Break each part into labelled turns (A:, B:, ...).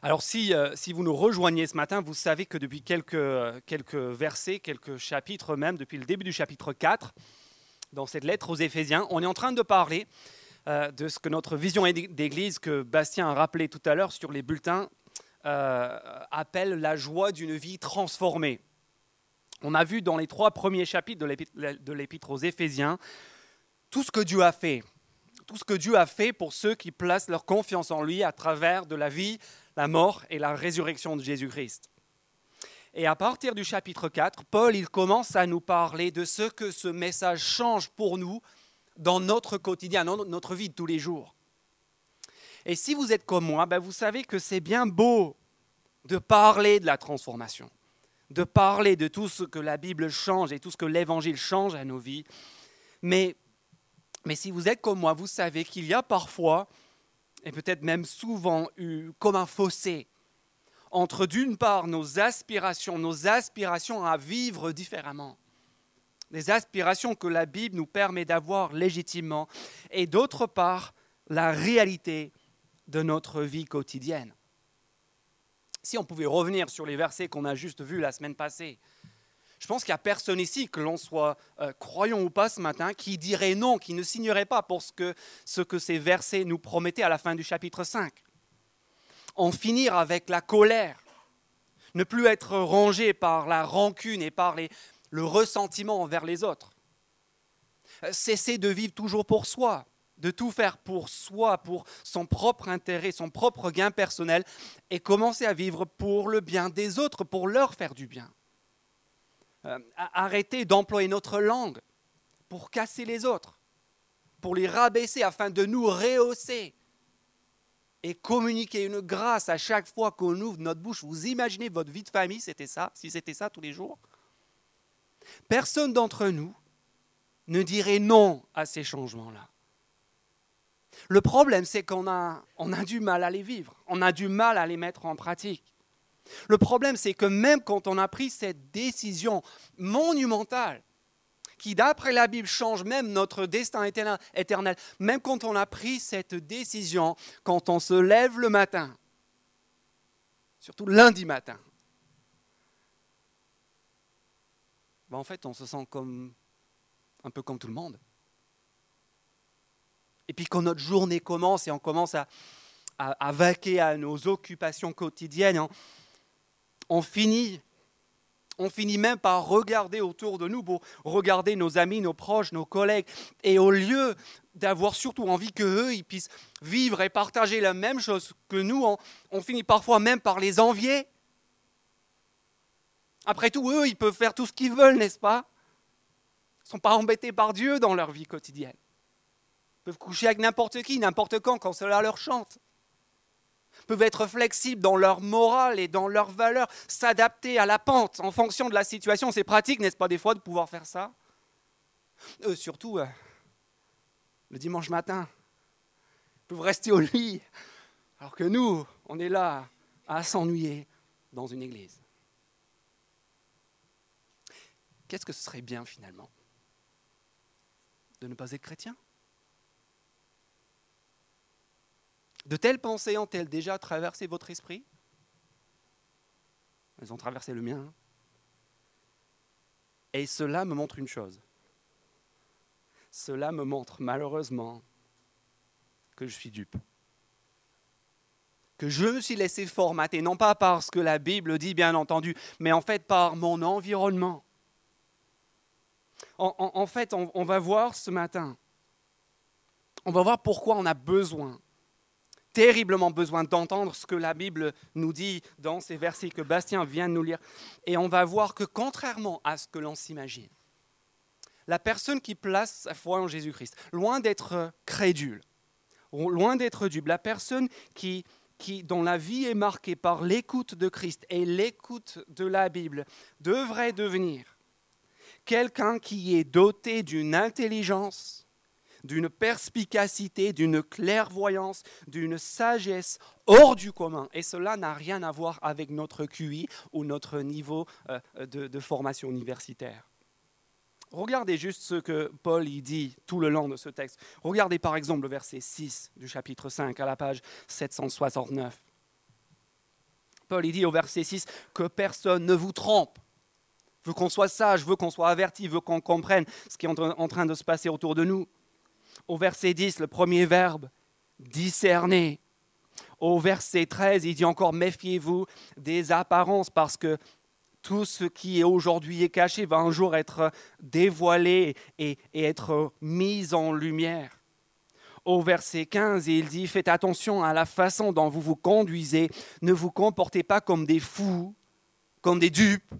A: Alors si, euh, si, vous nous rejoignez ce matin, vous savez que depuis quelques, quelques versets, quelques chapitres même, depuis le début du chapitre 4, dans cette lettre aux Éphésiens, on est en train de parler euh, de ce que notre vision d'Église, que Bastien a rappelé tout à l'heure sur les bulletins, euh, appelle la joie d'une vie transformée. On a vu dans les trois premiers chapitres de l'Épître aux Éphésiens tout ce que Dieu a fait, tout ce que Dieu a fait pour ceux qui placent leur confiance en lui à travers de la vie, la mort et la résurrection de Jésus-Christ. Et à partir du chapitre 4, Paul il commence à nous parler de ce que ce message change pour nous dans notre quotidien, dans notre vie de tous les jours. Et si vous êtes comme moi, ben vous savez que c'est bien beau de parler de la transformation, de parler de tout ce que la Bible change et tout ce que l'Évangile change à nos vies. Mais mais si vous êtes comme moi, vous savez qu'il y a parfois, et peut-être même souvent, eu comme un fossé entre d'une part nos aspirations, nos aspirations à vivre différemment, les aspirations que la Bible nous permet d'avoir légitimement, et d'autre part la réalité de notre vie quotidienne. Si on pouvait revenir sur les versets qu'on a juste vus la semaine passée, je pense qu'il n'y a personne ici, que l'on soit euh, croyant ou pas ce matin, qui dirait non, qui ne signerait pas pour ce que, ce que ces versets nous promettaient à la fin du chapitre 5. En finir avec la colère, ne plus être rongé par la rancune et par le ressentiment envers les autres. Cesser de vivre toujours pour soi, de tout faire pour soi, pour son propre intérêt, son propre gain personnel, et commencer à vivre pour le bien des autres, pour leur faire du bien. Euh, arrêter d'employer notre langue pour casser les autres, pour les rabaisser afin de nous rehausser et communiquer une grâce à chaque fois qu'on ouvre notre bouche. Vous imaginez votre vie de famille, c'était ça, si c'était ça tous les jours? Personne d'entre nous ne dirait non à ces changements-là. Le problème, c'est qu'on a, du mal à les vivre, on a du mal à les mettre en pratique. Le problème, c'est que même quand on a pris cette décision monumentale, qui d'après la Bible change même notre destin éternel, même quand on a pris cette décision, quand on se lève le matin, surtout lundi matin, ben en fait on se sent comme un peu comme tout le monde. Et puis quand notre journée commence et on commence à, à, vaquer à nos occupations quotidiennes, on finit, on finit même par regarder autour de nous, pour regarder nos amis, nos proches, nos collègues, et au lieu d'avoir surtout envie qu'eux, ils puissent vivre et partager la même chose que nous, on, finit parfois même par les envier. Après tout, eux, ils peuvent faire tout ce qu'ils veulent, n'est-ce pas? Ils ne sont pas embêtés par Dieu dans leur vie quotidienne. Ils peuvent coucher avec n'importe qui, n'importe quand, quand cela leur chante peuvent être flexibles dans leur morale et dans leurs valeurs, s'adapter à la pente en fonction de la situation. C'est pratique, n'est-ce pas, des fois, de pouvoir faire ça? Eux, surtout, euh, le dimanche matin, ils peuvent rester au lit, alors que nous, on est là à s'ennuyer dans une église. Qu'est-ce que ce serait bien finalement? De ne pas être chrétien? De telles pensées ont-elles déjà traversé votre esprit? Elles ont traversé le mien. Et cela me montre une chose. Cela me montre malheureusement que je suis dupe. Que je me suis laissé formater, non pas par ce que la Bible dit, bien entendu, mais en fait par mon environnement. En, fait, on va voir ce matin, on va voir pourquoi on a besoin terriblement besoin d'entendre ce que la Bible nous dit dans ces versets que Bastien vient de nous lire. Et on va voir que contrairement à ce que l'on s'imagine, la personne qui place sa foi en Jésus-Christ, loin d'être crédule, loin d'être dupe, la personne qui, qui, dont la vie est marquée par l'écoute de Christ et l'écoute de la Bible, devrait devenir quelqu'un qui est doté d'une intelligence d'une perspicacité, d'une clairvoyance, d'une sagesse hors du commun. Et cela n'a rien à voir avec notre QI ou notre niveau euh, de, formation universitaire. Regardez juste ce que Paul y dit tout le long de ce texte. Regardez par exemple le verset 6 du chapitre 5 à la page 769. Paul il dit au verset 6 que personne ne vous trompe. Veut qu'on soit sage, veut qu'on soit averti, veut qu'on comprenne ce qui est en train de se passer autour de nous. Au verset 10, le premier verbe, discerner. Au verset 13, il dit encore méfiez-vous des apparences parce que tout ce qui est aujourd'hui est caché va un jour être dévoilé et, et être mis en lumière. Au verset 15, il dit, faites attention à la façon dont vous vous conduisez, ne vous comportez pas comme des fous, comme des dupes,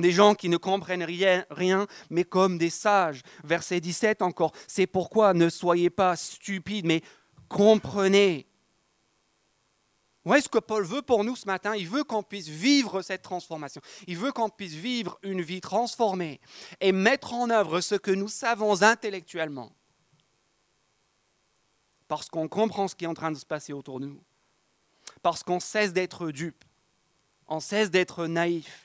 A: des gens qui ne comprennent rien, rien, mais comme des sages. Verset 17 encore, c'est pourquoi ne soyez pas stupides, mais comprenez. Voyez ce que Paul veut pour nous ce matin? Il veut qu'on puisse vivre cette transformation. Il veut qu'on puisse vivre une vie transformée et mettre en œuvre ce que nous savons intellectuellement parce qu'on comprend ce qui est en train de se passer autour de nous, parce qu'on cesse d'être dupe, on cesse d'être naïf,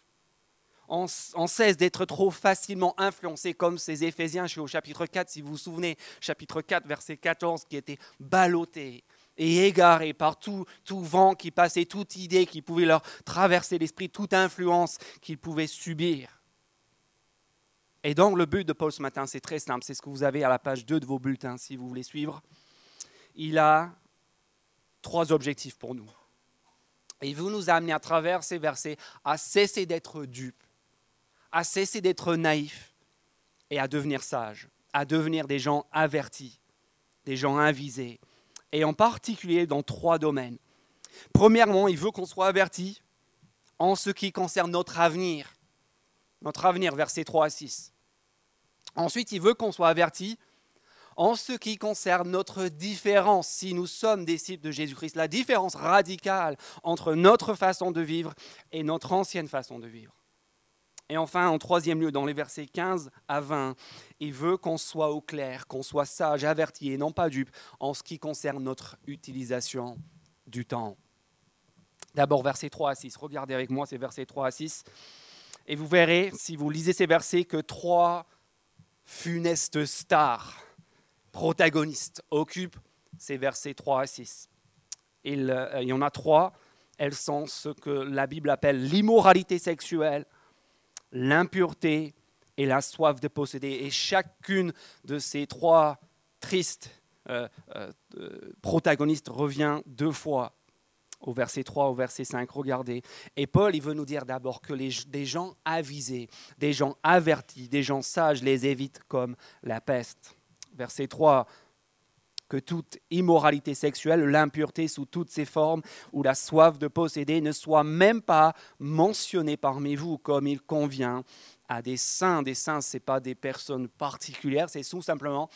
A: on, cesse d'être trop facilement influencé comme ces Éphésiens, je suis au chapitre 4, si vous vous souvenez, chapitre 4, verset 14, qui étaient ballottés et égarés par tout, vent qui passait, toute idée qui pouvait leur traverser l'esprit, toute influence qu'ils pouvaient subir. Et donc le but de Paul ce matin, c'est très simple, c'est ce que vous avez à la page 2 de vos bulletins, si vous voulez suivre il a trois objectifs pour nous. Et veut nous amener à travers ces versets à cesser d'être dupes, à cesser d'être naïfs et à devenir sages, à devenir des gens avertis, des gens avisés, et en particulier dans trois domaines. Premièrement, il veut qu'on soit avertis en ce qui concerne notre avenir. Notre avenir, versets 3 à 6. Ensuite, il veut qu'on soit avertis en ce qui concerne notre différence, si nous sommes disciples de Jésus-Christ, la différence radicale entre notre façon de vivre et notre ancienne façon de vivre. Et enfin, en troisième lieu, dans les versets 15 à 20, il veut qu'on soit au clair, qu'on soit sage, averti et non pas dupe en ce qui concerne notre utilisation du temps. D'abord, versets 3 à 6. Regardez avec moi ces versets 3 à 6. Et vous verrez, si vous lisez ces versets, que trois funestes stars protagonistes occupent ces versets 3 à 6. Il, euh, il y en a trois. Elles sont ce que la Bible appelle l'immoralité sexuelle, l'impureté et la soif de posséder. Et chacune de ces trois tristes euh, euh, protagonistes revient deux fois au verset 3, au verset 5. Regardez. Et Paul, il veut nous dire d'abord que les, des gens avisés, des gens avertis, des gens sages les évitent comme la peste verset 3, que toute immoralité sexuelle, l'impureté sous toutes ses formes, ou la soif de posséder ne soit même pas mentionnée parmi vous comme il convient à des saints. Des saints, ce n'est pas des personnes particulières, c'est tout simplement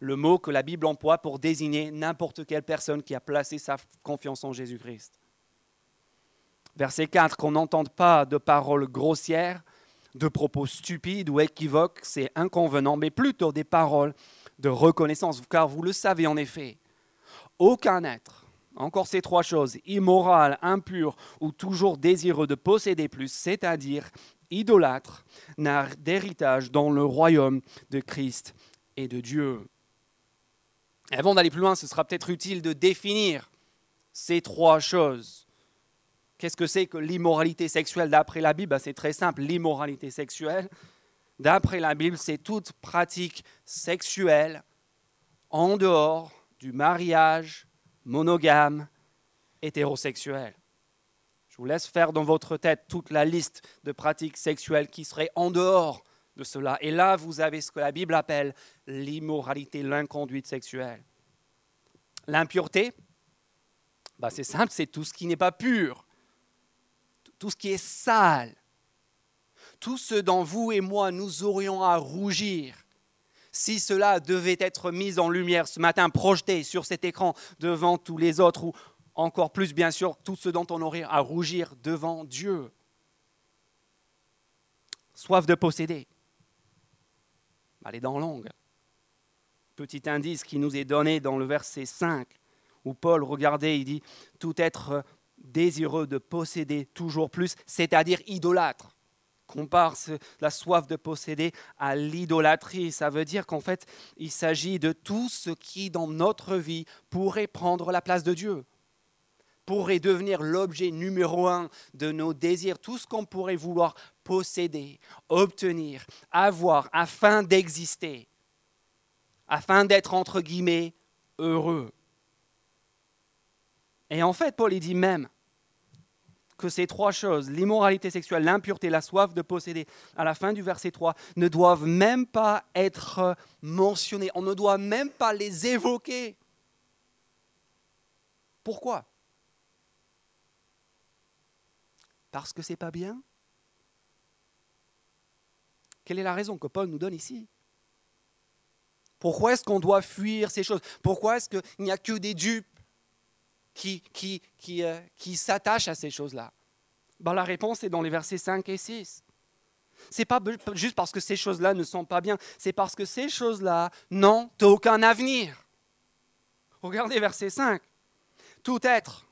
A: le mot que la Bible emploie pour désigner n'importe quelle personne qui a placé sa confiance en Jésus-Christ. Verset 4, qu'on n'entende pas de paroles grossières, de propos stupides ou équivoques, c'est inconvenant, mais plutôt des paroles de reconnaissance, car vous le savez en effet, aucun être, encore ces trois choses, immoral, impur ou toujours désireux de posséder plus, c'est-à-dire idolâtre, n'a d'héritage dans le royaume de Christ et de Dieu. avant d'aller plus loin, ce sera peut-être utile de définir ces trois choses. Qu'est-ce que c'est que l'immoralité sexuelle d'après la Bible? Ben, C'est très simple. L'immoralité sexuelle, d'après la Bible, c'est toute pratique sexuelle en dehors du mariage monogame hétérosexuel. Je vous laisse faire dans votre tête toute la liste de pratiques sexuelles qui seraient en dehors de cela. Et là, vous avez ce que la Bible appelle l'immoralité, l'inconduite sexuelle. L'impureté, bah c'est simple, c'est tout ce qui n'est pas pur, tout ce qui est sale, tout ce dont vous et moi nous aurions à rougir, si cela devait être mis en lumière ce matin, projeté sur cet écran devant tous les autres, ou encore plus bien sûr, tout ce dont on aurait à rougir devant Dieu. Soif de posséder. Les dents longues. Petit indice qui nous est donné dans le verset 5, où Paul, regardez, il dit, tout être désireux de posséder toujours plus, c'est-à-dire idolâtre compare la soif de posséder à l'idolâtrie. Ça veut dire qu'en fait, il s'agit de tout ce qui dans notre vie pourrait prendre la place de Dieu. pourrait devenir l'objet numéro un de nos désirs, tout ce qu'on pourrait vouloir posséder, obtenir, avoir, afin d'exister, afin d'être, entre guillemets, heureux. Et en fait, Paul il dit même que ces trois choses, l'immoralité sexuelle, l'impureté, la soif de posséder, à la fin du verset 3, ne doivent même pas être mentionnées. On ne doit même pas les évoquer. Pourquoi? Parce que c'est pas bien. Quelle est la raison que Paul nous donne ici? Pourquoi est-ce qu'on doit fuir ces choses? Pourquoi est-ce qu'il n'y a que des dupes? Qui, qui, qui, euh, qui à ces choses-là ben, La réponse est dans les versets 5 et 6. C'est pas juste parce que ces choses-là ne sont pas bien, c'est parce que ces choses-là n'ont aucun avenir. Regardez verset 5. Tout être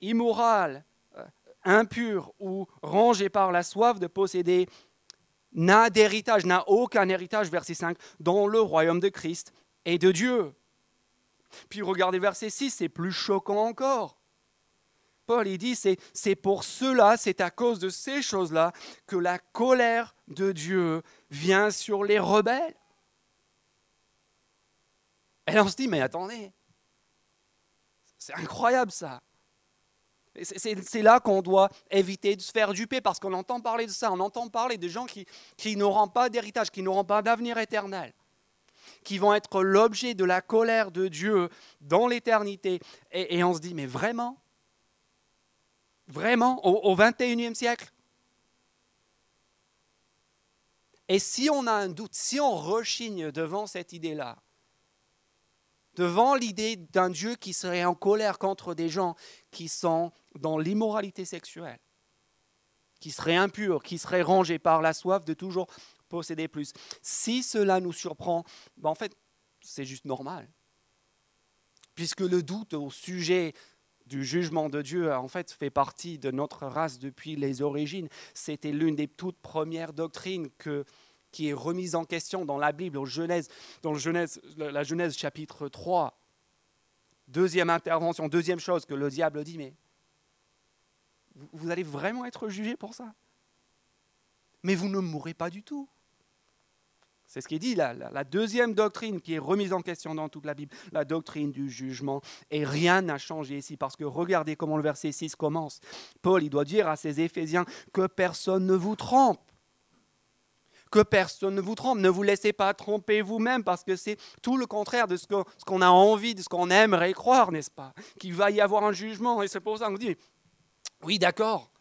A: immoral, euh, impur ou rangé par la soif de posséder n'a d'héritage, n'a aucun héritage, verset 5, dans le royaume de Christ et de Dieu. Puis regardez verset 6, c'est plus choquant encore. Paul il dit, c'est, c'est pour cela, c'est à cause de ces choses-là que la colère de Dieu vient sur les rebelles. Et on se dit, mais attendez, c'est incroyable ça. C'est, c'est là qu'on doit éviter de se faire duper parce qu'on entend parler de ça, on entend parler de gens qui, qui n'auront pas d'héritage, qui n'auront pas d'avenir éternel qui vont être l'objet de la colère de Dieu dans l'éternité. Et, on se dit, mais vraiment? Vraiment? Au, 21e siècle? Et si on a un doute, si on rechigne devant cette idée-là, devant l'idée d'un Dieu qui serait en colère contre des gens qui sont dans l'immoralité sexuelle, qui seraient impurs, qui seraient rangés par la soif de toujours posséder plus. Si cela nous surprend, ben en fait, c'est juste normal. Puisque le doute au sujet du jugement de Dieu, en fait, fait partie de notre race depuis les origines. C'était l'une des toutes premières doctrines qui est remise en question dans la Bible, au Genèse, dans le Genèse, la Genèse chapitre 3. Deuxième intervention, deuxième chose que le diable dit, mais vous allez vraiment être jugé pour ça? Mais vous ne mourrez pas du tout. C'est ce qui est dit la, deuxième doctrine qui est remise en question dans toute la Bible, la doctrine du jugement. Et rien n'a changé ici, parce que regardez comment le verset 6 commence. Paul, il doit dire à ses Éphésiens que personne ne vous trompe. Que personne ne vous trompe. Ne vous laissez pas tromper vous-même, parce que c'est tout le contraire de ce qu'on a envie, de ce qu'on aimerait croire, n'est-ce pas? Qu'il va y avoir un jugement. Et c'est pour ça qu'on dit, oui, d'accord,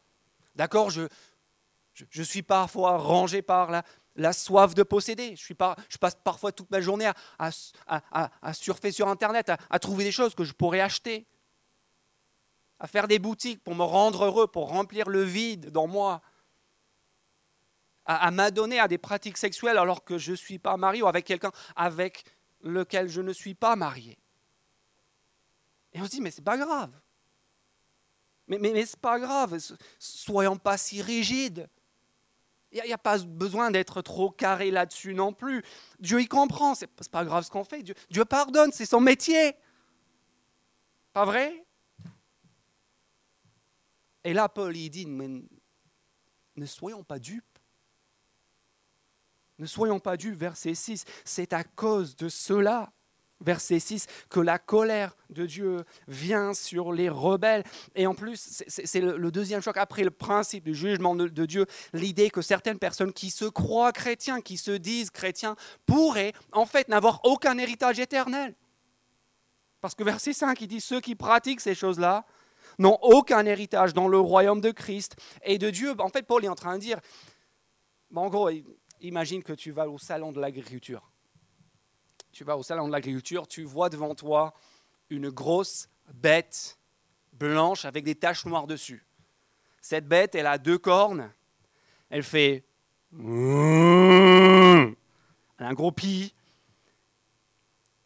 A: d'accord, je, suis parfois rangé par la, la soif de posséder. Je, passe parfois toute ma journée à, surfer sur Internet, à, trouver des choses que je pourrais acheter, à faire des boutiques pour me rendre heureux, pour remplir le vide dans moi, à, m'adonner à des pratiques sexuelles alors que je ne suis pas marié ou avec quelqu'un avec lequel je ne suis pas marié. Et on se dit, mais c'est pas grave. Mais, mais, mais c'est pas grave, soyons pas si rigides. Il n'y a, pas besoin d'être trop carré là-dessus non plus. Dieu y comprend, c'est pas grave ce qu'on fait. Dieu, pardonne, c'est son métier. Pas vrai? Et là, Paul, il dit, ne soyons pas dupes. Ne soyons pas dupes, verset 6. C'est à cause de cela verset 6, que la colère de Dieu vient sur les rebelles. Et en plus, c'est le deuxième choc, après le principe du jugement de, Dieu, l'idée que certaines personnes qui se croient chrétiens, qui se disent chrétiens, pourraient en fait n'avoir aucun héritage éternel. Parce que verset 5, il dit, ceux qui pratiquent ces choses-là n'ont aucun héritage dans le royaume de Christ et de Dieu. En fait, Paul est en train de dire, en gros, imagine que tu vas au salon de l'agriculture tu vas au salon de l'agriculture, tu vois devant toi une grosse bête blanche avec des taches noires dessus. Cette bête, elle a deux cornes, elle fait... Elle a un gros pis.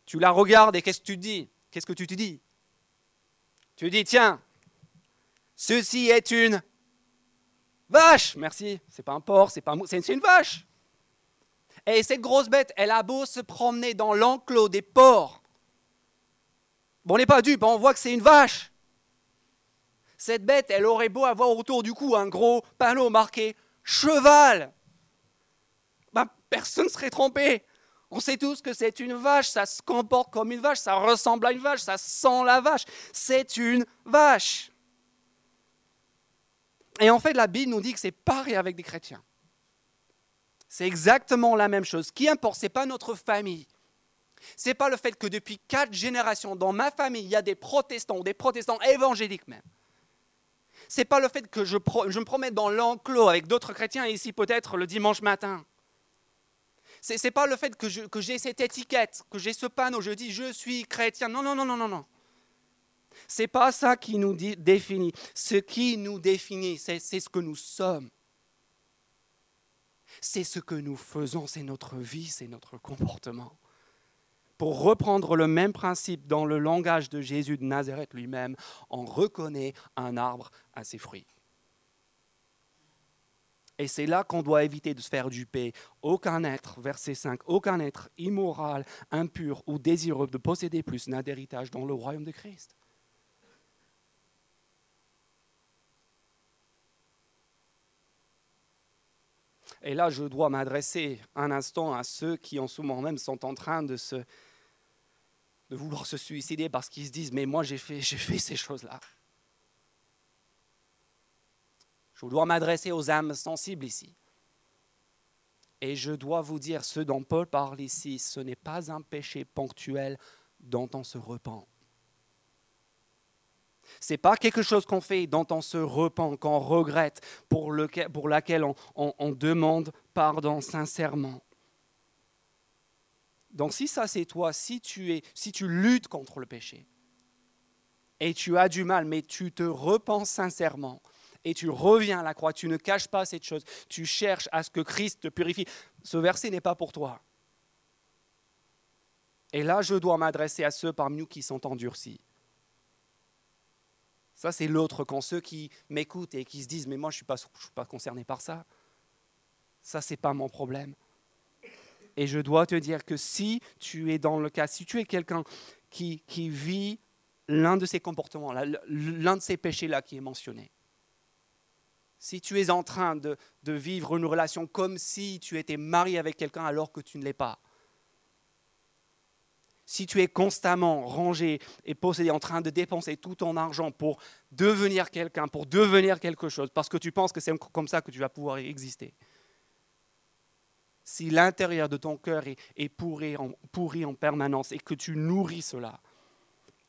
A: Tu la regardes et qu'est-ce que tu te dis? Qu'est-ce que tu te dis? Tu dis, tiens, ceci est une vache. Merci, c'est pas un porc, c'est pas un... c'est une vache. Et cette grosse bête, elle a beau se promener dans l'enclos des porcs. Bon, on n'est pas dupe, hein, on voit que c'est une vache. Cette bête, elle aurait beau avoir autour du cou un gros panneau marqué cheval. Ben, personne ne serait trompé. On sait tous que c'est une vache, ça se comporte comme une vache, ça ressemble à une vache, ça sent la vache. C'est une vache. Et en fait, la Bible nous dit que c'est pareil avec des chrétiens. C'est exactement la même chose. Ce qui importe, ce n'est pas notre famille. Ce n'est pas le fait que depuis quatre générations, dans ma famille, il y a des protestants, des protestants évangéliques même. Ce n'est pas le fait que je, me promène dans l'enclos avec d'autres chrétiens, ici peut-être le dimanche matin. Ce n'est pas le fait que, j'ai cette étiquette, que j'ai ce panneau, je dis je suis chrétien. Non, non, non, non, non, non. C'est pas ça qui nous définit. Ce qui nous définit, c'est ce que nous sommes. C'est ce que nous faisons, c'est notre vie, c'est notre comportement. Pour reprendre le même principe dans le langage de Jésus de Nazareth lui-même, on reconnaît un arbre à ses fruits. Et c'est là qu'on doit éviter de se faire duper. Aucun être, verset 5, aucun être immoral, impur ou désireux de posséder plus n'a d'héritage dans le royaume de Christ. Et là, je dois m'adresser un instant à ceux qui en ce moment même sont en train de, vouloir se suicider parce qu'ils se disent, mais moi j'ai fait, j'ai fait ces choses-là. Je dois m'adresser aux âmes sensibles ici. Et je dois vous dire, ce dont Paul parle ici, ce n'est pas un péché ponctuel dont on se repent. Ce n'est pas quelque chose qu'on fait dont on se repent, qu'on regrette, pour, lequel, pour laquelle on, demande pardon sincèrement. Donc si ça c'est toi, si tu, es, si tu luttes contre le péché, et tu as du mal, mais tu te repens sincèrement, et tu reviens à la croix, tu ne caches pas cette chose, tu cherches à ce que Christ te purifie, ce verset n'est pas pour toi. Et là, je dois m'adresser à ceux parmi nous qui sont endurcis. Ça, c'est l'autre, quand ceux qui m'écoutent et qui se disent, mais moi, je ne suis, pas, concerné par ça. Ça, ce n'est pas mon problème. Et je dois te dire que si tu es dans le cas, si tu es quelqu'un qui, qui vit l'un de ces comportements, l'un de ces péchés-là qui est mentionné, si tu es en train de, de, vivre une relation comme si tu étais marié avec quelqu'un alors que tu ne l'es pas, si tu es constamment rangé et possédé, en train de dépenser tout ton argent pour devenir quelqu'un, pour devenir quelque chose, parce que tu penses que c'est comme ça que tu vas pouvoir exister, si l'intérieur de ton cœur est, pourri, en, pourri en permanence et que tu nourris cela,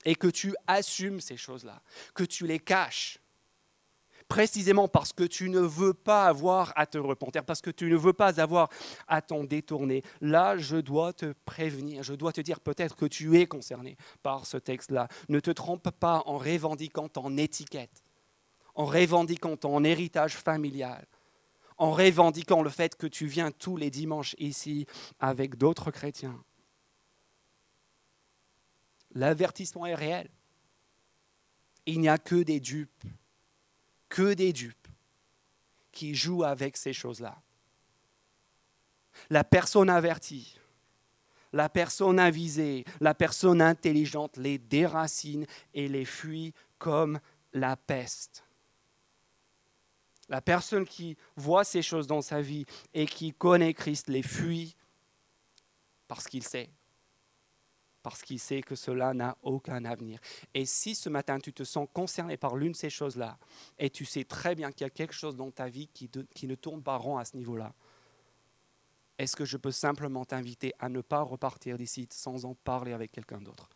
A: et que tu assumes ces choses-là, que tu les caches, précisément parce que tu ne veux pas avoir à te repentir, parce que tu ne veux pas avoir à t'en détourner. Là, je dois te prévenir, je dois te dire peut-être que tu es concerné par ce texte-là. Ne te trompe pas en revendiquant ton étiquette, en revendiquant ton héritage familial, en revendiquant le fait que tu viens tous les dimanches ici avec d'autres chrétiens. L'avertissement est réel. Il n'y a que des dupes que des dupes qui jouent avec ces choses-là. La personne avertie, la personne avisée, la personne intelligente les déracine et les fuit comme la peste. La personne qui voit ces choses dans sa vie et qui connaît Christ les fuit parce qu'il sait parce qu'il sait que cela n'a aucun avenir. Et si ce matin tu te sens concerné par l'une de ces choses-là, et tu sais très bien qu'il y a quelque chose dans ta vie qui, ne tourne pas rond à ce niveau-là, est-ce que je peux simplement t'inviter à ne pas repartir d'ici sans en parler avec quelqu'un d'autre?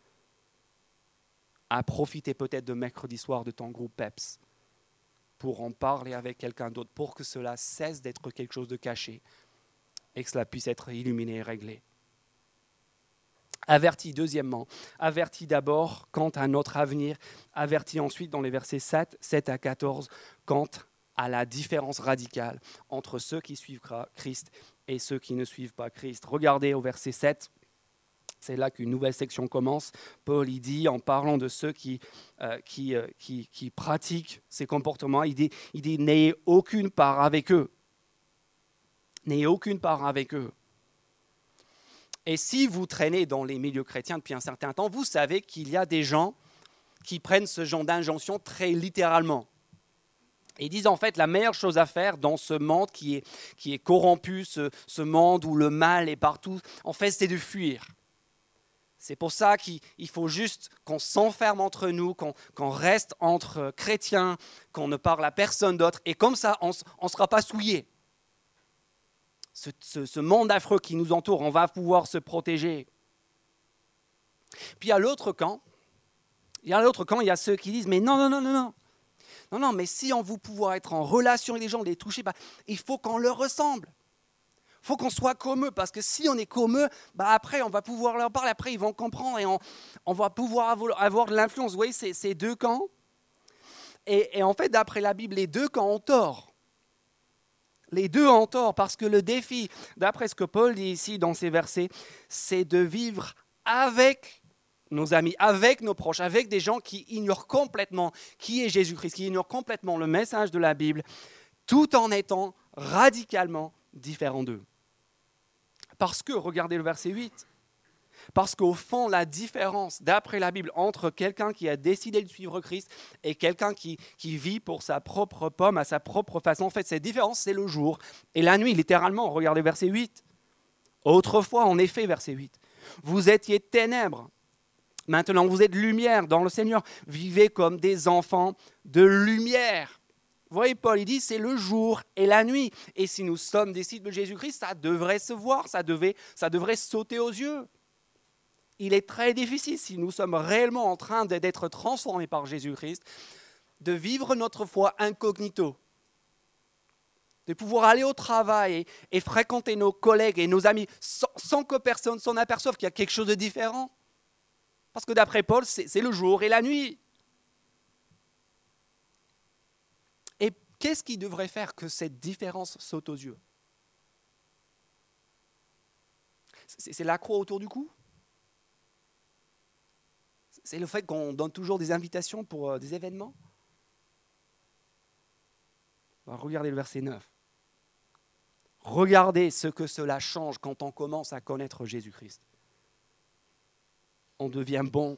A: À profiter peut-être de mercredi soir de ton groupe PEPS pour en parler avec quelqu'un d'autre, pour que cela cesse d'être quelque chose de caché et que cela puisse être illuminé et réglé. Averti deuxièmement, averti d'abord quant à notre avenir, averti ensuite dans les versets 7, 7 à 14 quant à la différence radicale entre ceux qui suivent Christ et ceux qui ne suivent pas Christ. Regardez au verset 7, c'est là qu'une nouvelle section commence. Paul y dit, en parlant de ceux qui, euh, euh, qui, pratiquent ces comportements, il dit, il dit n'ayez aucune part avec eux. N'ayez aucune part avec eux. Et si vous traînez dans les milieux chrétiens depuis un certain temps, vous savez qu'il y a des gens qui prennent ce genre d'injonction très littéralement. Ils disent en fait la meilleure chose à faire dans ce monde qui est, qui est corrompu, ce, ce monde où le mal est partout, en fait c'est de fuir. C'est pour ça qu'il faut juste qu'on s'enferme entre nous, qu'on reste entre chrétiens, qu'on ne parle à personne d'autre, et comme ça on ne sera pas souillé. Ce, monde affreux qui nous entoure, on va pouvoir se protéger. Puis à l'autre camp, il y a l'autre camp, il y a ceux qui disent, mais non, non, non, non, non. Non, non, mais si on veut pouvoir être en relation avec les gens, les toucher, bah, il faut qu'on leur ressemble. Il faut qu'on soit comme eux, parce que si on est comme eux, bah après, on va pouvoir leur parler, après, ils vont comprendre et on, on va pouvoir avoir, de l'influence. Vous voyez, ces deux camps. Et en fait, d'après la Bible, les deux camps ont tort. Les deux ont tort, parce que le défi, d'après ce que Paul dit ici dans ces versets, c'est de vivre avec nos amis, avec nos proches, avec des gens qui ignorent complètement qui est Jésus-Christ, qui ignorent complètement le message de la Bible, tout en étant radicalement différents d'eux. Parce que, regardez le verset 8, parce qu'au fond, la différence, d'après la Bible, entre quelqu'un qui a décidé de suivre Christ et quelqu'un qui, qui, vit pour sa propre pomme, à sa propre façon, en fait, cette différence, c'est le jour et la nuit, littéralement. Regardez verset 8. Autrefois, en effet, verset 8, vous étiez ténèbres, Maintenant, vous êtes lumière dans le Seigneur. Vivez comme des enfants de lumière. Vous voyez, Paul, il dit, c'est le jour et la nuit. Et si nous sommes disciples de Jésus-Christ, ça devrait se voir, ça, devait, ça devrait sauter aux yeux. Il est très difficile, si nous sommes réellement en train d'être transformés par Jésus-Christ, de vivre notre foi incognito, de pouvoir aller au travail et, fréquenter nos collègues et nos amis sans, sans que personne s'en aperçoive qu'il y a quelque chose de différent. Parce que d'après Paul, c'est le jour et la nuit. Et qu'est-ce qui devrait faire que cette différence saute aux yeux? C'est la croix autour du cou? C'est le fait qu'on donne toujours des invitations pour euh, des événements Regardez le verset 9. Regardez ce que cela change quand on commence à connaître Jésus-Christ on devient bon,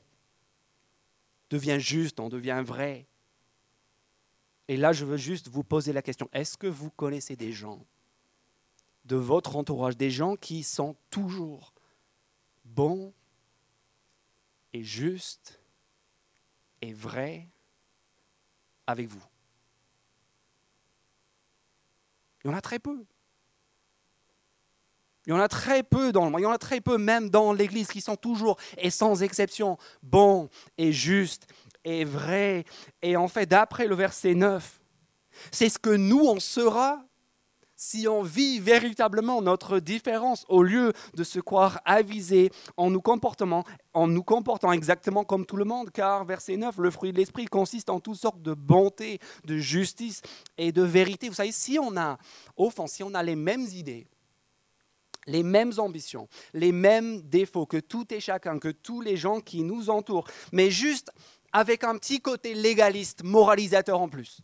A: devient juste, on devient vrai. Et là, je veux juste vous poser la question, est-ce que vous connaissez des gens de votre entourage, des gens qui sont toujours bons et justes et vrais avec vous Il y en a très peu. Il y en a très peu dans le monde, il y en a très peu même dans l'Église qui sont toujours et sans exception bons et justes et vrais. Et en fait, d'après le verset 9, c'est ce que nous, on sera si on vit véritablement notre différence au lieu de se croire avisé en nous, comportant, en nous comportant exactement comme tout le monde, car verset 9, le fruit de l'esprit consiste en toutes sortes de bonté, de justice et de vérité. Vous savez, si on a, au fond, si on a les mêmes idées, les mêmes ambitions, les mêmes défauts que tout et chacun, que tous les gens qui nous entourent, mais juste avec un petit côté légaliste, moralisateur en plus.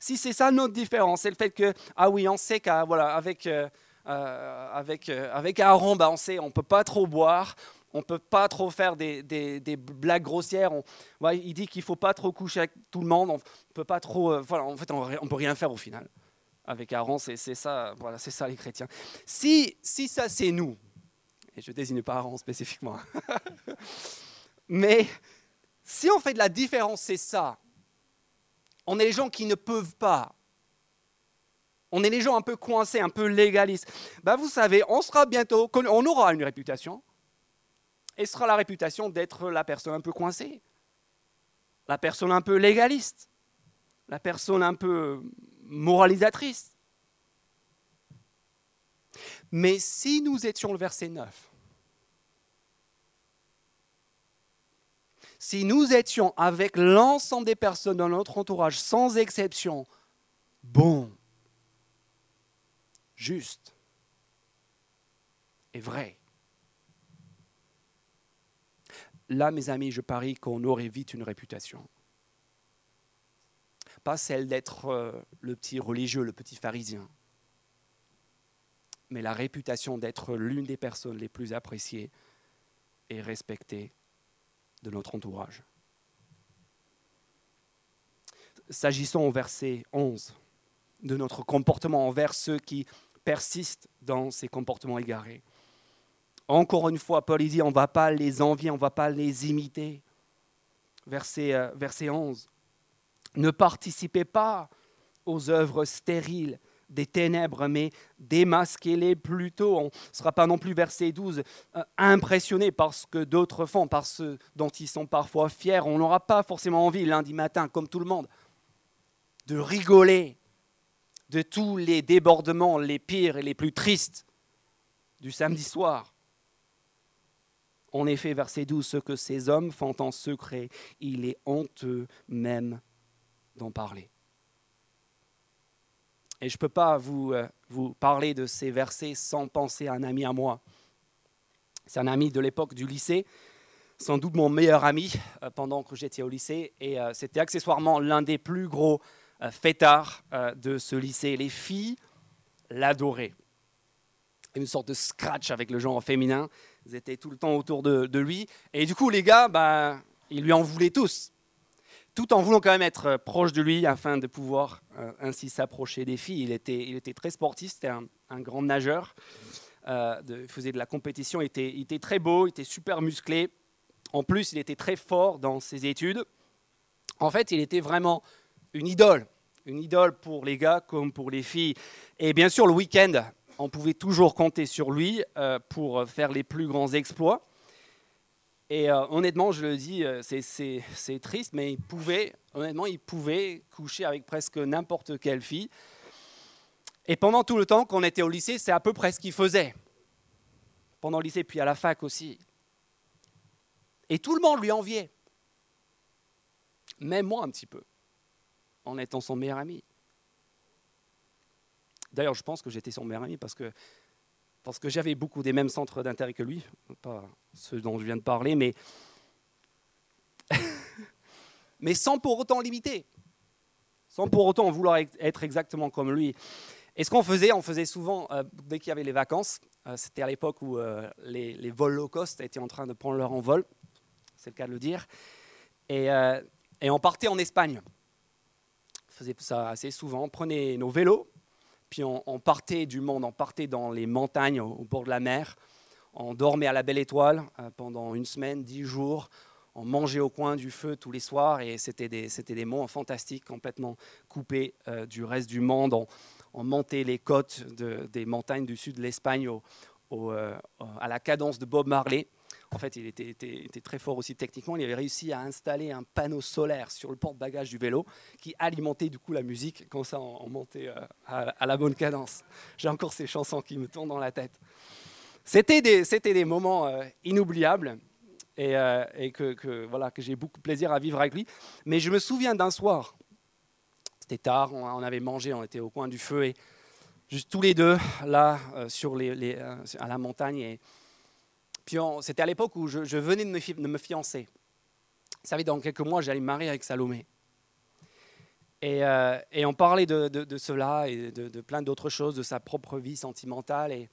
A: Si c'est ça notre différence, c'est le fait que, ah oui, on sait qu'avec voilà, avec, euh, euh, euh, Aaron, bah, on sait on peut pas trop boire, on peut pas trop faire des, des, blagues grossières. On, il dit qu'il faut pas trop coucher avec tout le monde, on peut pas trop... voilà, en fait, on peut rien faire au final avec Aaron, c'est ça, voilà, c'est ça les chrétiens. Si, si ça c'est nous, et je désigne pas Aaron spécifiquement, mais si on fait de la différence, c'est ça. On est les gens qui ne peuvent pas. On est les gens un peu coincés, un peu légalistes. Ben vous savez, on sera bientôt, on aura une réputation, et ce sera la réputation d'être la personne un peu coincée, la personne un peu légaliste, la personne un peu moralisatrice. Mais si nous étions le verset 9, si nous étions avec l'ensemble des personnes dans notre entourage, sans exception, bons, justes et vrais, là, mes amis, je parie qu'on aurait vite une réputation. Pas celle d'être euh, le petit religieux, le petit pharisien, mais la réputation d'être l'une des personnes les plus appréciées et respectées de notre entourage. S'agissant au verset 11, de notre comportement envers ceux qui persistent dans ces comportements égarés. Encore une fois, Paul dit, on ne va pas les envier, on ne va pas les imiter. Verset, euh, verset 11. Ne participez pas aux œuvres stériles des ténèbres, mais démasquez-les plutôt. On ne sera pas non plus, verset 12, euh, impressionné par ce que d'autres font, par ce dont ils sont parfois fiers. On n'aura pas forcément envie lundi matin, comme tout le monde, de rigoler de tous les débordements les pires et les plus tristes du samedi soir. En effet, verset 12, ce que ces hommes font en secret, il est honteux même d'en parler. Et je ne peux pas vous, euh, vous parler de ces versets sans penser à un ami à moi. C'est un ami de l'époque du lycée, sans doute mon meilleur ami euh, pendant que j'étais au lycée, et euh, c'était accessoirement l'un des plus gros fêtards de ce lycée. Les filles l'adoraient. Une sorte de scratch avec le genre féminin. Ils étaient tout le temps autour de, lui. Et du coup, les gars, bah, ils lui en voulaient tous tout en voulant quand même être proche de lui afin de pouvoir ainsi s'approcher des filles. Il était, il était très sportif, c'était un, grand nageur, euh, il faisait de la compétition, il était, très beau, il était super musclé. En plus, il était très fort dans ses études. En fait, il était vraiment une idole, une idole pour les gars comme pour les filles. Et bien sûr, le week-end, on pouvait toujours compter sur lui pour faire les plus grands exploits. Et euh, honnêtement, je le dis, euh, c'est triste, mais il pouvait, honnêtement, il pouvait coucher avec presque n'importe quelle fille. Et pendant tout le temps qu'on était au lycée, c'est à peu près ce qu'il faisait. Pendant le lycée, puis à la fac aussi. Et tout le monde lui enviait. Même moi un petit peu, en étant son meilleur ami. D'ailleurs, je pense que j'étais son meilleur ami parce que parce que j'avais beaucoup des mêmes centres d'intérêt que lui, pas ceux dont je viens de parler, mais, mais sans pour autant limiter, sans pour autant vouloir être exactement comme lui. Et ce qu'on faisait, on faisait souvent, euh, dès qu'il y avait les vacances, euh, c'était à l'époque où euh, les, vols low cost étaient en train de prendre leur envol, c'est le cas de le dire, et, on partait en Espagne. On faisait ça assez souvent, on prenait nos vélos, puis on, partait du monde, on partait dans les montagnes au, bord de la mer. On dormait à la belle étoile pendant une semaine, dix jours. On mangeait au coin du feu tous les soirs et c'était des, des monts fantastiques, complètement coupés euh, du reste du monde. On, montait les côtes des montagnes du sud de l'Espagne euh, à la cadence de Bob Marley. En fait, il était, très fort aussi techniquement. Il avait réussi à installer un panneau solaire sur le porte-bagages du vélo qui alimentait du coup la musique. Comme ça, on, montait euh, à, la bonne cadence. J'ai encore ces chansons qui me tournent dans la tête. C'était des, des moments inoubliables et, euh, que, voilà, que j'ai beaucoup de plaisir à vivre avec lui. Mais je me souviens d'un soir, c'était tard, on, avait mangé, on était au coin du feu et juste tous les deux là sur les, à la montagne puis c'était à l'époque où je, venais de me, fiancer. Vous savez, dans quelques mois, j'allais me marier avec Salomé. Et, euh, on parlait de, cela et de, plein d'autres choses, de sa propre vie sentimentale. Et,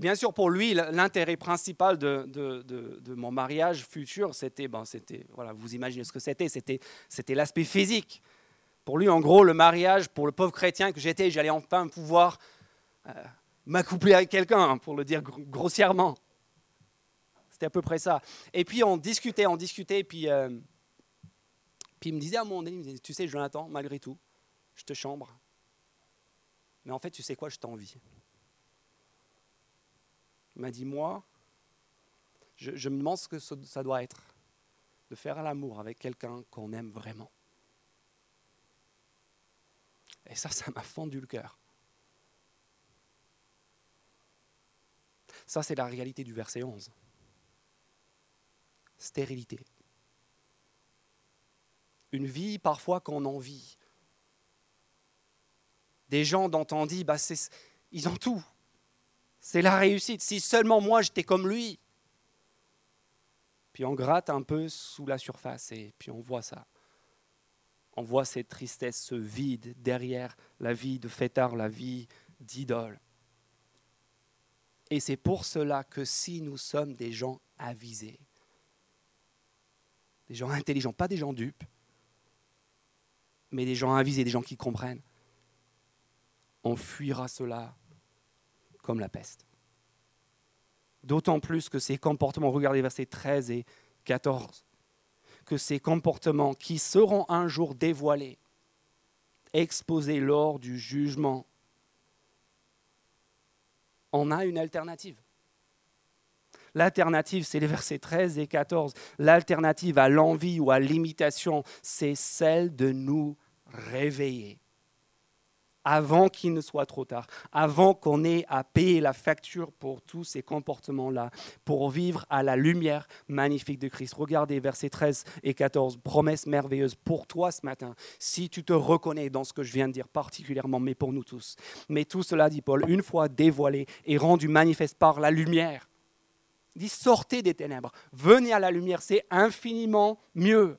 A: bien sûr, pour lui, l'intérêt principal de, mon mariage futur, c'était, ben, c'était, voilà, vous imaginez ce que c'était, c'était, c'était l'aspect physique. Pour lui, en gros, le mariage, pour le pauvre chrétien que j'étais, j'allais enfin pouvoir euh, m'accoupler avec quelqu'un, hein, pour le dire grossièrement. C'était à peu près ça. Et puis on discutait, on discutait, puis, euh, puis il me disait à un moment tu sais Jonathan, malgré tout, je te chambre. Mais en fait, tu sais quoi, je t'envie. M'a dit, moi, je, je, me demande ce que ça doit être de faire l'amour avec quelqu'un qu'on aime vraiment. Et ça, ça m'a fendu le cœur. Ça, c'est la réalité du verset 11 stérilité. Une vie parfois qu'on envie. Des gens dont on dit, bah, ils ont tout. C'est la réussite. Si seulement moi j'étais comme lui. Puis on gratte un peu sous la surface et puis on voit ça. On voit cette tristesse, ce vide derrière la vie de fêtard, la vie d'idole. Et c'est pour cela que si nous sommes des gens avisés, des gens intelligents, pas des gens dupes. mais des gens avisés, des gens qui comprennent. On fuira cela comme la peste. D'autant plus que ces comportements, regardez versets 13 et 14, que ces comportements qui seront un jour dévoilés, exposés lors du jugement, on a une alternative. L'alternative, c'est les versets 13 et 14. L'alternative à l'envie ou à l'imitation, c'est celle de nous réveiller avant qu'il ne soit trop tard, avant qu'on ait à payer la facture pour tous ces comportements-là, pour vivre à la lumière magnifique de Christ. Regardez versets 13 et 14, promesse merveilleuse pour toi ce matin, si tu te reconnais dans ce que je viens de dire particulièrement, mais pour nous tous. Mais tout cela, dit Paul, une fois dévoilé et rendu manifeste par la lumière, dit sortez des ténèbres, venez à la lumière, c'est infiniment mieux.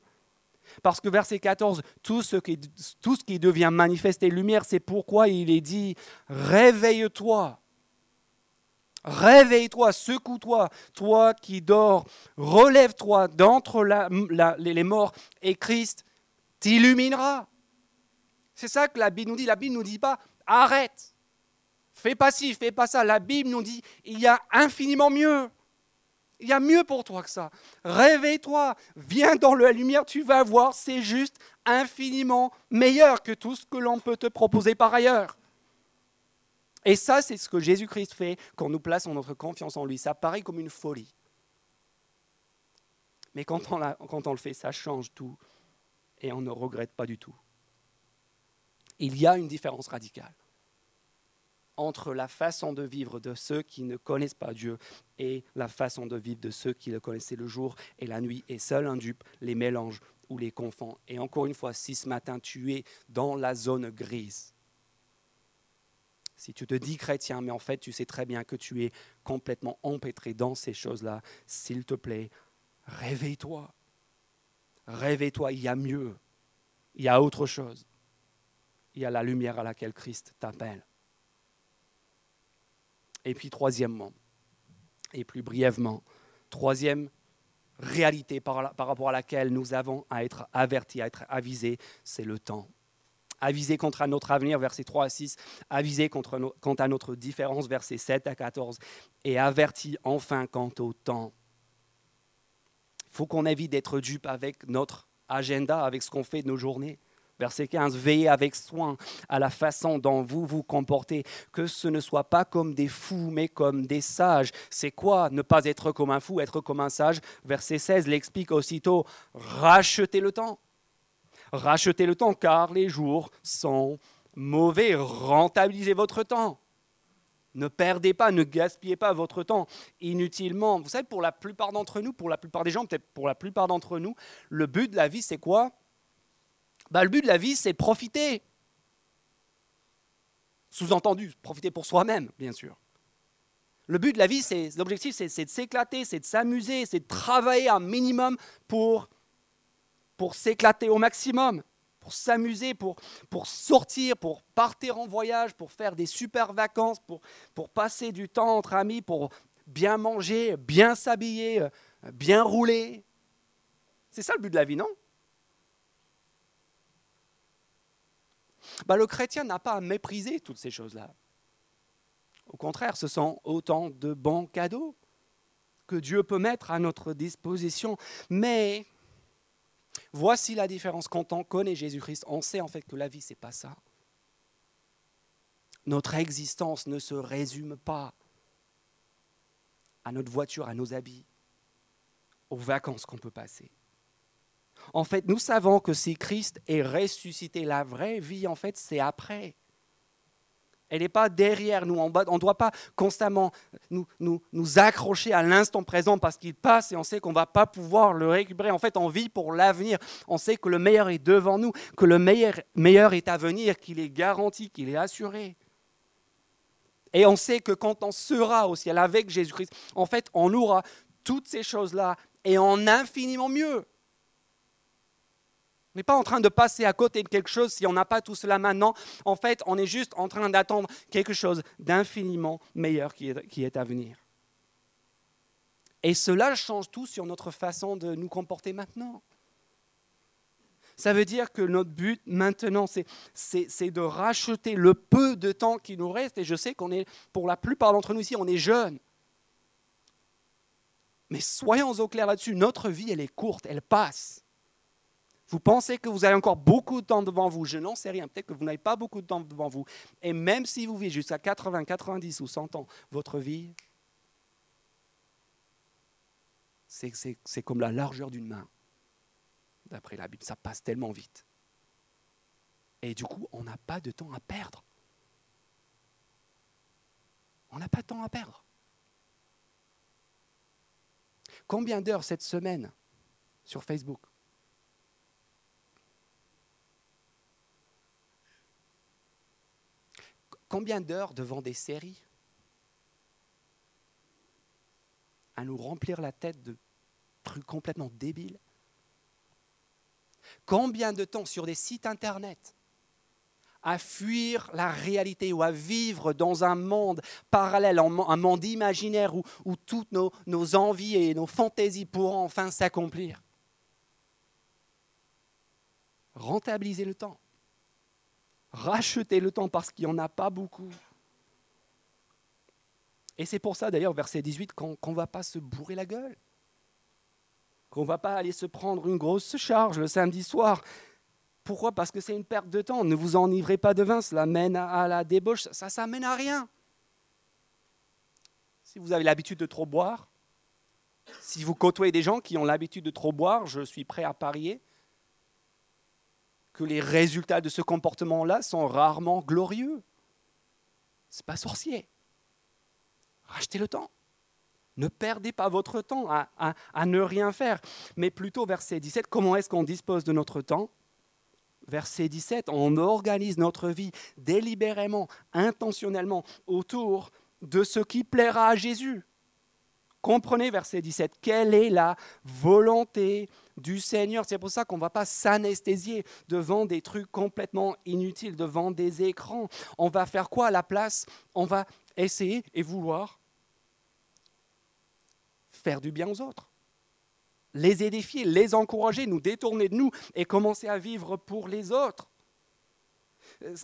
A: Parce que verset 14, tout ce qui, tout ce qui devient manifeste et lumière, c'est pourquoi il est dit, réveille-toi. Réveille-toi, secoue-toi, toi qui dors, relève-toi d'entre les morts et Christ t'illuminera. C'est ça que la Bible nous dit. La Bible ne nous dit pas arrête, fais pas ci, fais pas ça. La Bible nous dit il y a infiniment mieux. Il y a mieux pour toi que ça. Réveille-toi, viens dans la lumière, tu vas voir, c'est juste infiniment meilleur que tout ce que l'on peut te proposer par ailleurs. Et ça, c'est ce que Jésus-Christ fait quand nous plaçons notre confiance en lui. Ça paraît comme une folie. Mais quand on, quand on le fait, ça change tout et on ne regrette pas du tout. Il y a une différence radicale entre la façon de vivre de ceux qui ne connaissent pas Dieu et la façon de vivre de ceux qui le connaissaient le jour et la nuit. Et seul un dupe les mélange ou les confond. Et encore une fois, si ce matin tu es dans la zone grise, si tu te dis chrétien, mais en fait tu sais très bien que tu es complètement empêtré dans ces choses-là, s'il te plaît, réveille-toi. Réveille-toi, il y a mieux. Il y a autre chose. Il y a la lumière à laquelle Christ t'appelle. Et puis troisièmement, et plus brièvement, troisième réalité par, rapport à laquelle nous avons à être avertis, à être avisés, c'est le temps. Avisés contre notre avenir, versets 3 à 6, avisés contre quant à notre différence, versets 7 à 14, et avertis enfin quant au temps. Il faut qu'on évite d'être dupe avec notre agenda, avec ce qu'on fait de nos journées. Verset 15, veillez avec soin à la façon dont vous vous comportez, que ce ne soit pas comme des fous, mais comme des sages. C'est quoi ne pas être comme un fou, être comme un sage? Verset 16 l'explique aussitôt, rachetez le temps. Rachetez le temps car les jours sont mauvais. Rentabilisez votre temps. Ne perdez pas, ne gaspillez pas votre temps inutilement. Vous savez, pour la plupart d'entre nous, pour la plupart des gens, peut-être pour la plupart d'entre nous, le but de la vie, c'est quoi? Bah, le but de la vie, c'est profiter. Sous-entendu, profiter pour soi-même, bien sûr. Le but de la vie, c'est l'objectif, c'est de s'éclater, c'est de s'amuser, c'est de travailler un minimum pour, s'éclater au maximum, pour s'amuser, pour, sortir, pour partir en voyage, pour faire des super vacances, pour passer du temps entre amis, pour bien manger, bien s'habiller, bien rouler. C'est ça le but de la vie, non? Bah, le chrétien n'a pas à mépriser toutes ces choses-là. Au contraire, ce sont autant de bons cadeaux que Dieu peut mettre à notre disposition. Mais voici la différence. Quand on connaît Jésus-Christ, on sait en fait que la vie, ce n'est pas ça. Notre existence ne se résume pas à notre voiture, à nos habits, aux vacances qu'on peut passer. En fait, nous savons que si Christ est ressuscité, la vraie vie, en fait, c'est après. Elle n'est pas derrière nous. On ne doit pas constamment nous, nous, nous accrocher à l'instant présent parce qu'il passe et on sait qu'on ne va pas pouvoir le récupérer. En fait, on vit pour l'avenir. On sait que le meilleur est devant nous, que le meilleur, meilleur est à venir, qu'il est garanti, qu'il est assuré. Et on sait que quand on sera au ciel avec Jésus-Christ, en fait, on aura toutes ces choses-là et en infiniment mieux. On n'est pas en train de passer à côté de quelque chose si on n'a pas tout cela maintenant. En fait, on est juste en train d'attendre quelque chose d'infiniment meilleur qui est, qui est à venir. Et cela change tout sur notre façon de nous comporter maintenant. Ça veut dire que notre but maintenant, c'est de racheter le peu de temps qui nous reste. Et je sais qu'on est, pour la plupart d'entre nous ici, on est jeunes. Mais soyons au clair là-dessus, notre vie, elle est courte, elle passe. Vous pensez que vous avez encore beaucoup de temps devant vous, je n'en sais rien, peut-être que vous n'avez pas beaucoup de temps devant vous. Et même si vous vivez jusqu'à 80, 90 ou 100 ans, votre vie, c'est comme la largeur d'une main. D'après la Bible, ça passe tellement vite. Et du coup, on n'a pas de temps à perdre. On n'a pas de temps à perdre. Combien d'heures cette semaine sur Facebook? Combien d'heures devant des séries à nous remplir la tête de trucs complètement débiles? Combien de temps sur des sites internet à fuir la réalité ou à vivre dans un monde parallèle, un monde imaginaire où, toutes nos, envies et nos fantaisies pourront enfin s'accomplir? Rentabiliser le temps. Racheter le temps parce qu'il n'y en a pas beaucoup. Et c'est pour ça d'ailleurs, verset 18, qu'on ne va pas se bourrer la gueule. Qu'on ne va pas aller se prendre une grosse charge le samedi soir pourquoi? Parce que c'est une perte de temps. Ne vous enivrez pas de vin, cela mène à la débauche, ça, ça mène à rien. Si vous avez l'habitude de trop boire, si vous côtoyez des gens qui ont l'habitude de trop boire, je suis prêt à parier que les résultats de ce comportement-là sont rarement glorieux. Ce n'est pas sorcier. Rachetez le temps. Ne perdez pas votre temps à, à ne rien faire, mais plutôt verset 17, comment est-ce qu'on dispose de notre temps? Verset 17, on organise notre vie délibérément, intentionnellement autour de ce qui plaira à Jésus. Comprenez verset 17, quelle est la volonté du Seigneur C'est pour ça qu'on ne va pas s'anesthésier devant des trucs complètement inutiles, devant des écrans. On va faire quoi à la place? On va essayer et vouloir faire du bien aux autres les édifier, les encourager, nous détourner de nous et commencer à vivre pour les autres.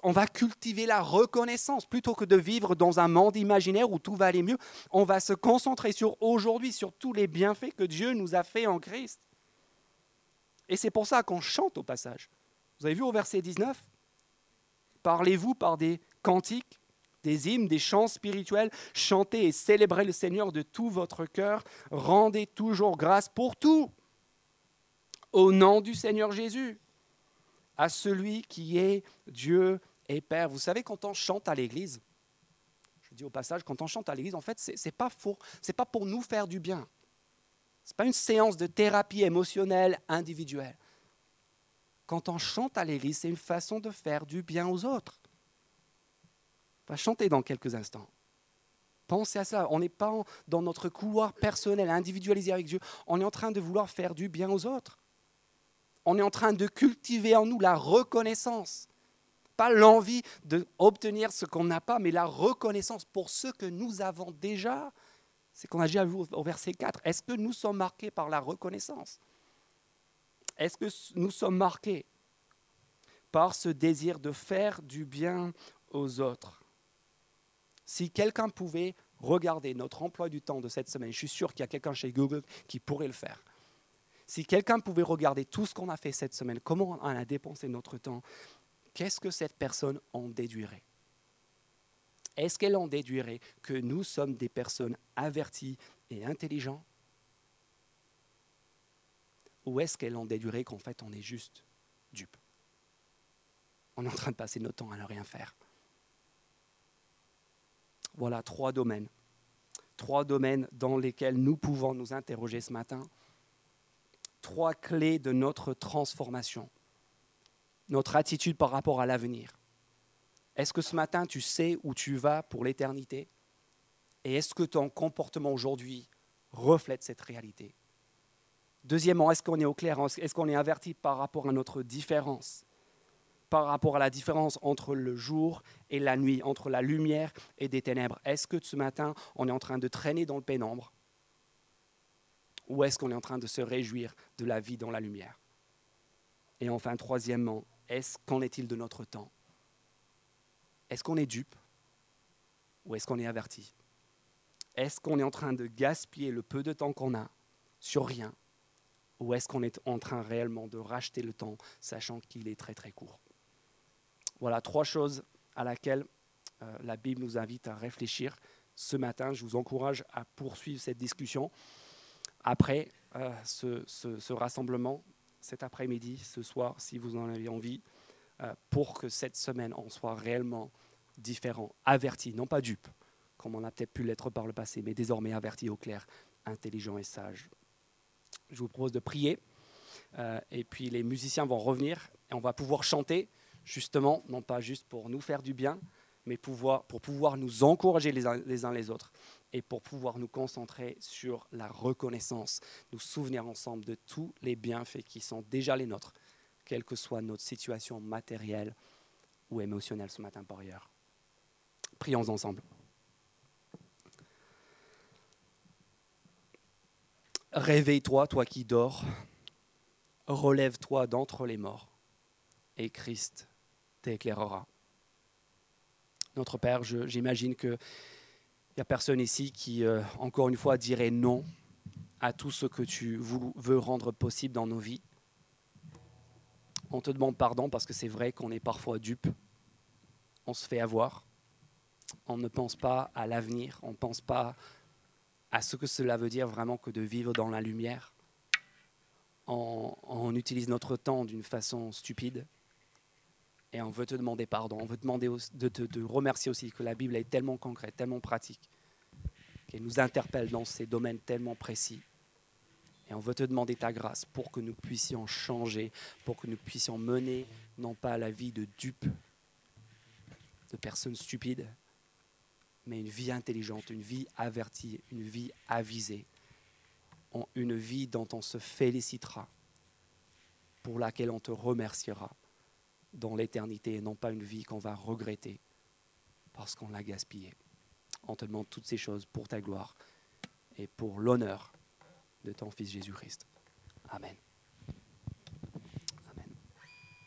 A: On va cultiver la reconnaissance plutôt que de vivre dans un monde imaginaire où tout va aller mieux. On va se concentrer sur aujourd'hui, sur tous les bienfaits que Dieu nous a faits en Christ. Et c'est pour ça qu'on chante au passage. Vous avez vu au verset 19 Parlez-vous par des cantiques des hymnes, des chants spirituels, chantez et célébrez le Seigneur de tout votre cœur, rendez toujours grâce pour tout, au nom du Seigneur Jésus, à celui qui est Dieu et Père. Vous savez, quand on chante à l'Église, je dis au passage, quand on chante à l'Église, en fait, ce n'est pas, pas pour nous faire du bien. Ce n'est pas une séance de thérapie émotionnelle individuelle. Quand on chante à l'Église, c'est une façon de faire du bien aux autres va chanter dans quelques instants. Pensez à ça. On n'est pas dans notre couloir personnel, individualisé avec Dieu. On est en train de vouloir faire du bien aux autres. On est en train de cultiver en nous la reconnaissance. Pas l'envie d'obtenir ce qu'on n'a pas, mais la reconnaissance pour ce que nous avons déjà. C'est qu'on a déjà vu au verset 4. Est-ce que nous sommes marqués par la reconnaissance? Est-ce que nous sommes marqués par ce désir de faire du bien aux autres? Si quelqu'un pouvait regarder notre emploi du temps de cette semaine, je suis sûr qu'il y a quelqu'un chez Google qui pourrait le faire. Si quelqu'un pouvait regarder tout ce qu'on a fait cette semaine, comment on a dépensé notre temps, qu'est-ce que cette personne en déduirait? Est-ce qu'elle en déduirait que nous sommes des personnes averties et intelligentes? Ou est-ce qu'elle en déduirait qu'en fait on est juste dupe? On est en train de passer notre temps à ne rien faire. Voilà trois domaines. Trois domaines dans lesquels nous pouvons nous interroger ce matin. Trois clés de notre transformation. Notre attitude par rapport à l'avenir. Est-ce que ce matin, tu sais où tu vas pour l'éternité? Et est-ce que ton comportement aujourd'hui reflète cette réalité? Deuxièmement, est-ce qu'on est au clair? Est-ce qu'on est averti par rapport à notre différence? Par rapport à la différence entre le jour et la nuit, entre la lumière et des ténèbres. Est-ce que ce matin, on est en train de traîner dans le pénombre Ou est-ce qu'on est en train de se réjouir de la vie dans la lumière? Et enfin, troisièmement, est-ce qu'en est-il de notre temps? Est-ce qu'on est dupe ou est-ce qu'on est averti? Est-ce qu'on est en train de gaspiller le peu de temps qu'on a sur rien ou est-ce qu'on est en train réellement de racheter le temps, sachant qu'il est très très court? Voilà trois choses à laquelle euh, la Bible nous invite à réfléchir ce matin. Je vous encourage à poursuivre cette discussion après euh, ce, rassemblement, cet après-midi, ce soir, si vous en avez envie, euh, pour que cette semaine en soit réellement différent, averti, non pas dupe, comme on a peut-être pu l'être par le passé, mais désormais averti au clair, intelligent et sage. Je vous propose de prier. Euh, et puis les musiciens vont revenir et on va pouvoir chanter, justement, non pas juste pour nous faire du bien, mais pouvoir, pour pouvoir nous encourager les uns, les uns les autres et pour pouvoir nous concentrer sur la reconnaissance, nous souvenir ensemble de tous les bienfaits qui sont déjà les nôtres, quelle que soit notre situation matérielle ou émotionnelle ce matin par ailleurs. Prions ensemble. Réveille-toi, toi qui dors, relève-toi d'entre les morts, et Christ t'éclairera. Notre Père, j'imagine qu'il n'y a personne ici qui, euh, encore une fois, dirait non à tout ce que tu veux rendre possible dans nos vies. On te demande pardon parce que c'est vrai qu'on est parfois dupe, on se fait avoir, on ne pense pas à l'avenir, on ne pense pas à ce que cela veut dire vraiment que de vivre dans la lumière. On, utilise notre temps d'une façon stupide et on veut te demander pardon. On veut te demander de te remercier aussi que la Bible est tellement concrète, tellement pratique, qu'elle nous interpelle dans ces domaines tellement précis. Et on veut te demander ta grâce pour que nous puissions changer, pour que nous puissions mener non pas la vie de dupes, de personnes stupides, mais une vie intelligente, une vie avertie, une vie avisée, une vie dont on se félicitera, pour laquelle on te remerciera dans l'éternité, et non pas une vie qu'on va regretter parce qu'on l'a gaspillée. On te demande toutes ces choses pour ta gloire et pour l'honneur de ton Fils Jésus-Christ. Amen.